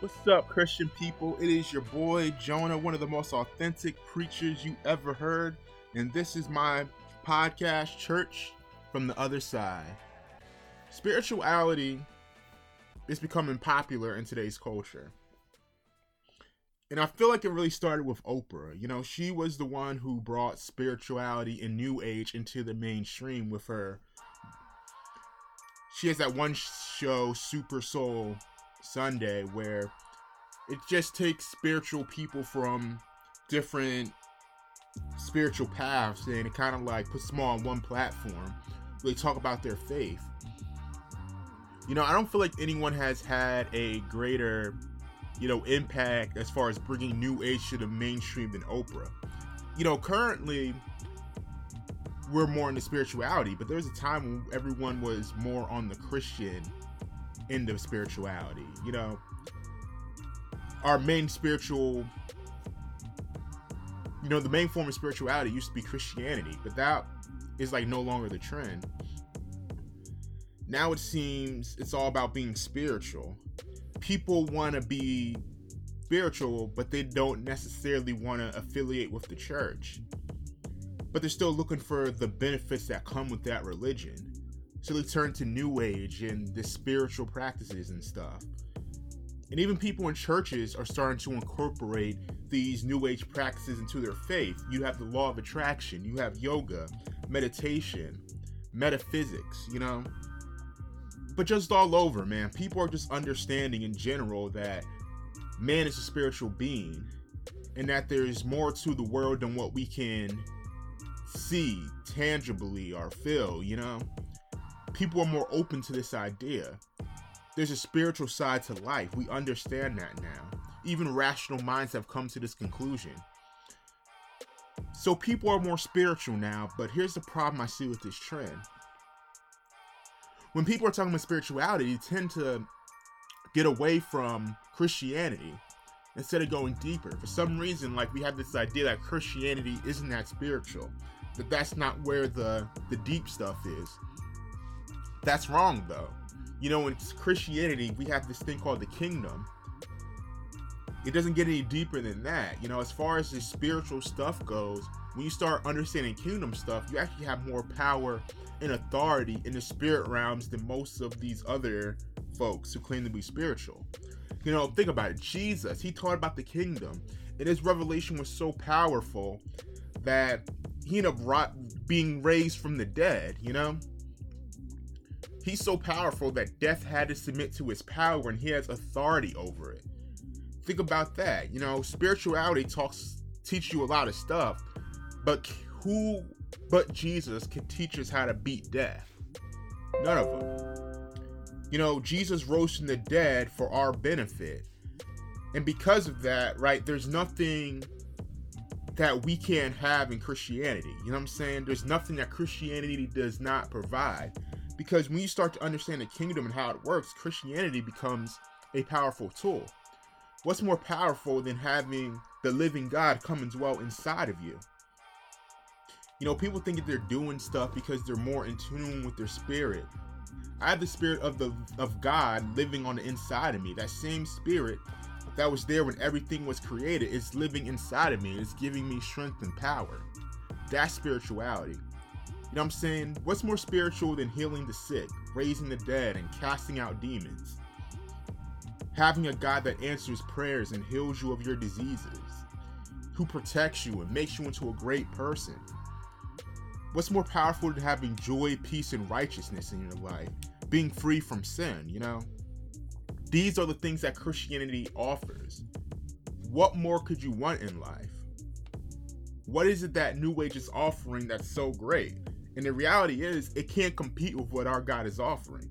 What's up, Christian people? It is your boy Jonah, one of the most authentic preachers you ever heard, and this is my podcast, Church from the Other Side. Spirituality is becoming popular in today's culture. And I feel like it really started with Oprah. You know, she was the one who brought spirituality and New Age into the mainstream with her. She has that one show, Super Soul Sunday where it just takes spiritual people from different spiritual paths and it kind of like puts them all on one platform. They talk about their faith. You know, I don't feel like anyone has had a greater, you know, impact as far as bringing new age to the mainstream than Oprah. You know, currently we're more into spirituality, but there was a time when everyone was more on the Christian end of spirituality. You know, our main spiritual, you know, the main form of spirituality used to be Christianity, but that is like no longer the trend. Now it seems it's all about being spiritual. People want to be spiritual, but they don't necessarily want to affiliate with the church. But they're still looking for the benefits that come with that religion. So they turn to New Age and the spiritual practices and stuff. And even people in churches are starting to incorporate these New Age practices into their faith. You have the law of attraction, you have yoga, meditation, metaphysics, you know? But just all over, man. People are just understanding in general that man is a spiritual being and that there's more to the world than what we can see tangibly or feel, you know? People are more open to this idea. There's a spiritual side to life. We understand that now. Even rational minds have come to this conclusion. So people are more spiritual now, but here's the problem I see with this trend. When people are talking about spirituality, they tend to get away from Christianity instead of going deeper. For some reason, like we have this idea that Christianity isn't that spiritual, that that's not where the the deep stuff is. That's wrong though. Mm-hmm. You know, in Christianity, we have this thing called the kingdom. It doesn't get any deeper than that. You know, as far as the spiritual stuff goes, when you start understanding kingdom stuff, you actually have more power and authority in the spirit realms than most of these other folks who claim to be spiritual. You know, think about it. Jesus, he taught about the kingdom, and his revelation was so powerful that he ended up being raised from the dead, you know? He's so powerful that death had to submit to his power and he has authority over it. Think about that. You know, spirituality talks teach you a lot of stuff, but who but Jesus can teach us how to beat death? None of them. You know, Jesus rose from the dead for our benefit. And because of that, right, there's nothing that we can't have in Christianity. You know what I'm saying? There's nothing that Christianity does not provide because when you start to understand the kingdom and how it works, Christianity becomes a powerful tool. What's more powerful than having the living God come and dwell inside of you? You know, people think that they're doing stuff because they're more in tune with their spirit. I have the spirit of the of God living on the inside of me. That same spirit that was there when everything was created is living inside of me. It's giving me strength and power. That's spirituality. You know what I'm saying? What's more spiritual than healing the sick, raising the dead, and casting out demons? Having a God that answers prayers and heals you of your diseases, who protects you and makes you into a great person. What's more powerful than having joy, peace, and righteousness in your life? Being free from sin, you know? These are the things that Christianity offers. What more could you want in life? What is it that New Age is offering that's so great? And the reality is, it can't compete with what our God is offering.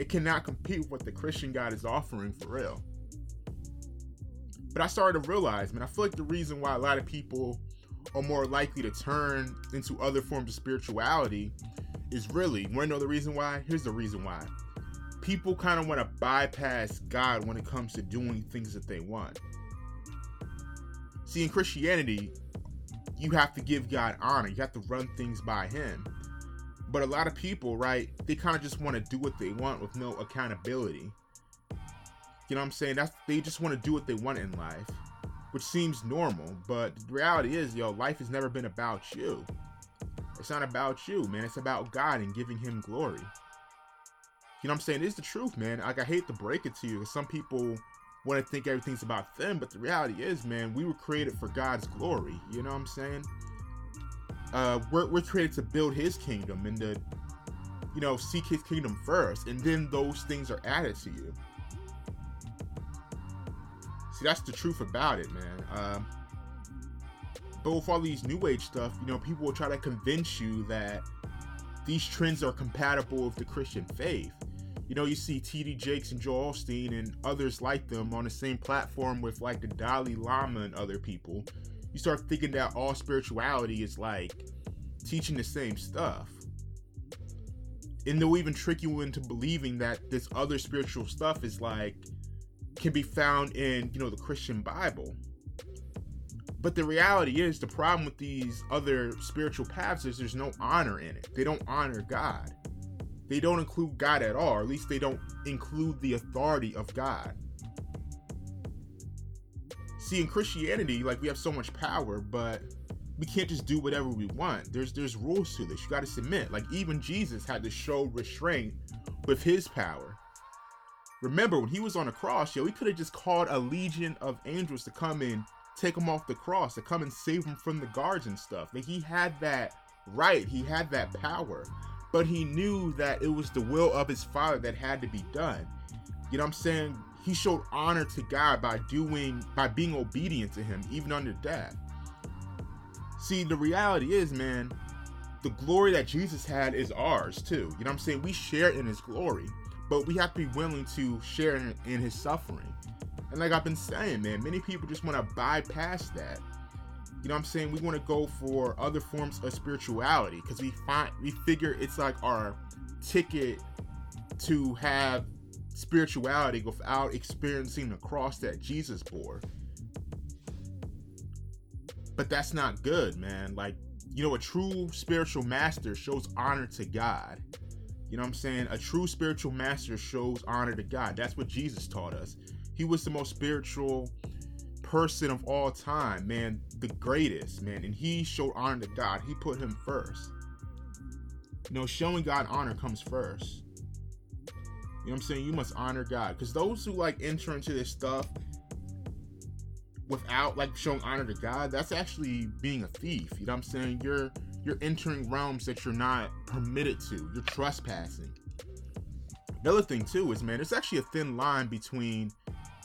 It cannot compete with what the Christian God is offering for real. But I started to realize, man, I feel like the reason why a lot of people are more likely to turn into other forms of spirituality is really, want to know the reason why? Here's the reason why. People kind of want to bypass God when it comes to doing things that they want. See, in Christianity, you have to give God honor. You have to run things by Him. But a lot of people, right, they kind of just want to do what they want with no accountability. You know what I'm saying? That's they just want to do what they want in life, which seems normal, but the reality is, yo, life has never been about you. It's not about you, man. It's about God and giving him glory. You know what I'm saying? It's the truth, man. Like I hate to break it to you. Some people want to think everything's about them, but the reality is, man, we were created for God's glory. You know what I'm saying? Uh, we're, we're created to build His kingdom and to, you know, seek His kingdom first, and then those things are added to you. See, that's the truth about it, man. Um, but with all these new age stuff, you know, people will try to convince you that these trends are compatible with the Christian faith you know, you see TD Jakes and Joel Osteen and others like them on the same platform with like the Dalai Lama and other people. You start thinking that all spirituality is like teaching the same stuff. And they'll even trick you into believing that this other spiritual stuff is like can be found in, you know, the Christian Bible. But the reality is the problem with these other spiritual paths is there's no honor in it. They don't honor God they don't include God at all, at least they don't include the authority of God. See, in Christianity, like we have so much power, but we can't just do whatever we want. There's there's rules to this. You got to submit. Like even Jesus had to show restraint with his power. Remember when he was on the cross, yo, he could have just called a legion of angels to come and take him off the cross, to come and save him from the guards and stuff. Like he had that right. He had that power but he knew that it was the will of his father that had to be done. You know what I'm saying? He showed honor to God by doing by being obedient to him even under death. See, the reality is, man, the glory that Jesus had is ours too. You know what I'm saying? We share in his glory, but we have to be willing to share in, in his suffering. And like I've been saying, man, many people just want to bypass that you know what I'm saying? We want to go for other forms of spirituality because we find we figure it's like our ticket to have spirituality without experiencing the cross that Jesus bore. But that's not good, man. Like, you know, a true spiritual master shows honor to God. You know what I'm saying? A true spiritual master shows honor to God. That's what Jesus taught us. He was the most spiritual person of all time, man, the greatest, man, and he showed honor to God. He put him first. You know, showing God honor comes first. You know what I'm saying? You must honor God. Because those who like enter into this stuff without like showing honor to God, that's actually being a thief. You know what I'm saying? You're you're entering realms that you're not permitted to. You're trespassing. Another thing too is man, there's actually a thin line between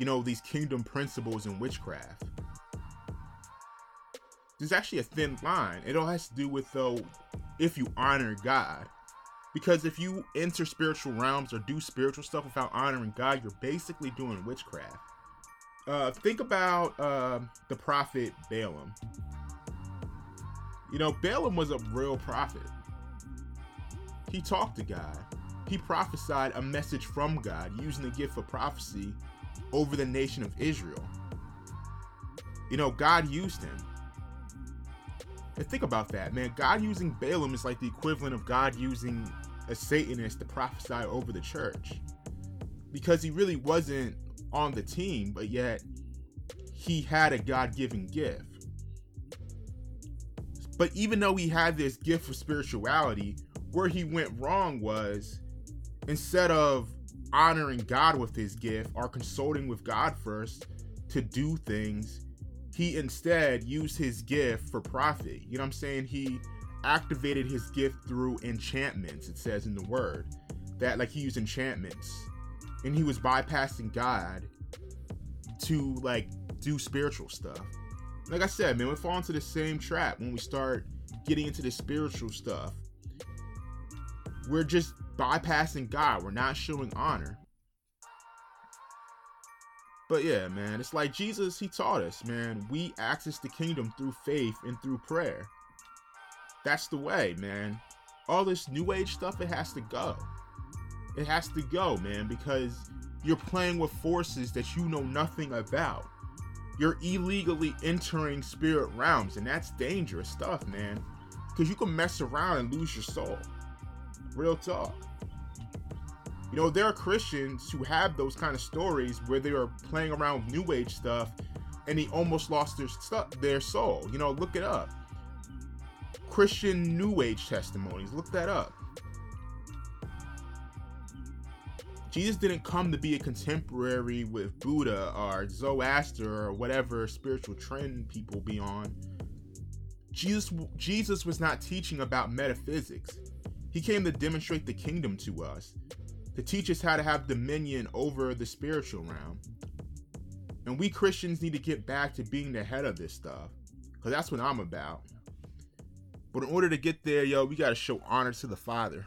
you know, these kingdom principles and witchcraft. There's actually a thin line. It all has to do with though if you honor God. Because if you enter spiritual realms or do spiritual stuff without honoring God, you're basically doing witchcraft. Uh, think about uh, the prophet Balaam. You know, Balaam was a real prophet. He talked to God. He prophesied a message from God using the gift of prophecy over the nation of Israel. You know, God used him. And think about that, man. God using Balaam is like the equivalent of God using a Satanist to prophesy over the church. Because he really wasn't on the team, but yet he had a God given gift. But even though he had this gift of spirituality, where he went wrong was instead of honoring God with his gift or consulting with God first to do things, he instead used his gift for profit. You know what I'm saying? He activated his gift through enchantments, it says in the word. That like he used enchantments. And he was bypassing God to like do spiritual stuff. Like I said, man, we fall into the same trap when we start getting into the spiritual stuff. We're just bypassing God. We're not showing honor. But yeah, man, it's like Jesus, he taught us, man, we access the kingdom through faith and through prayer. That's the way, man. All this new age stuff, it has to go. It has to go, man, because you're playing with forces that you know nothing about. You're illegally entering spirit realms, and that's dangerous stuff, man. Because you can mess around and lose your soul. Real talk. You know, there are Christians who have those kind of stories where they are playing around with New Age stuff and he almost lost their stuff, their soul. You know, look it up. Christian New Age testimonies. Look that up. Jesus didn't come to be a contemporary with Buddha or Zoroaster or whatever spiritual trend people be on. Jesus Jesus was not teaching about metaphysics. He came to demonstrate the kingdom to us, to teach us how to have dominion over the spiritual realm. And we Christians need to get back to being the head of this stuff, because that's what I'm about. But in order to get there, yo, we got to show honor to the Father.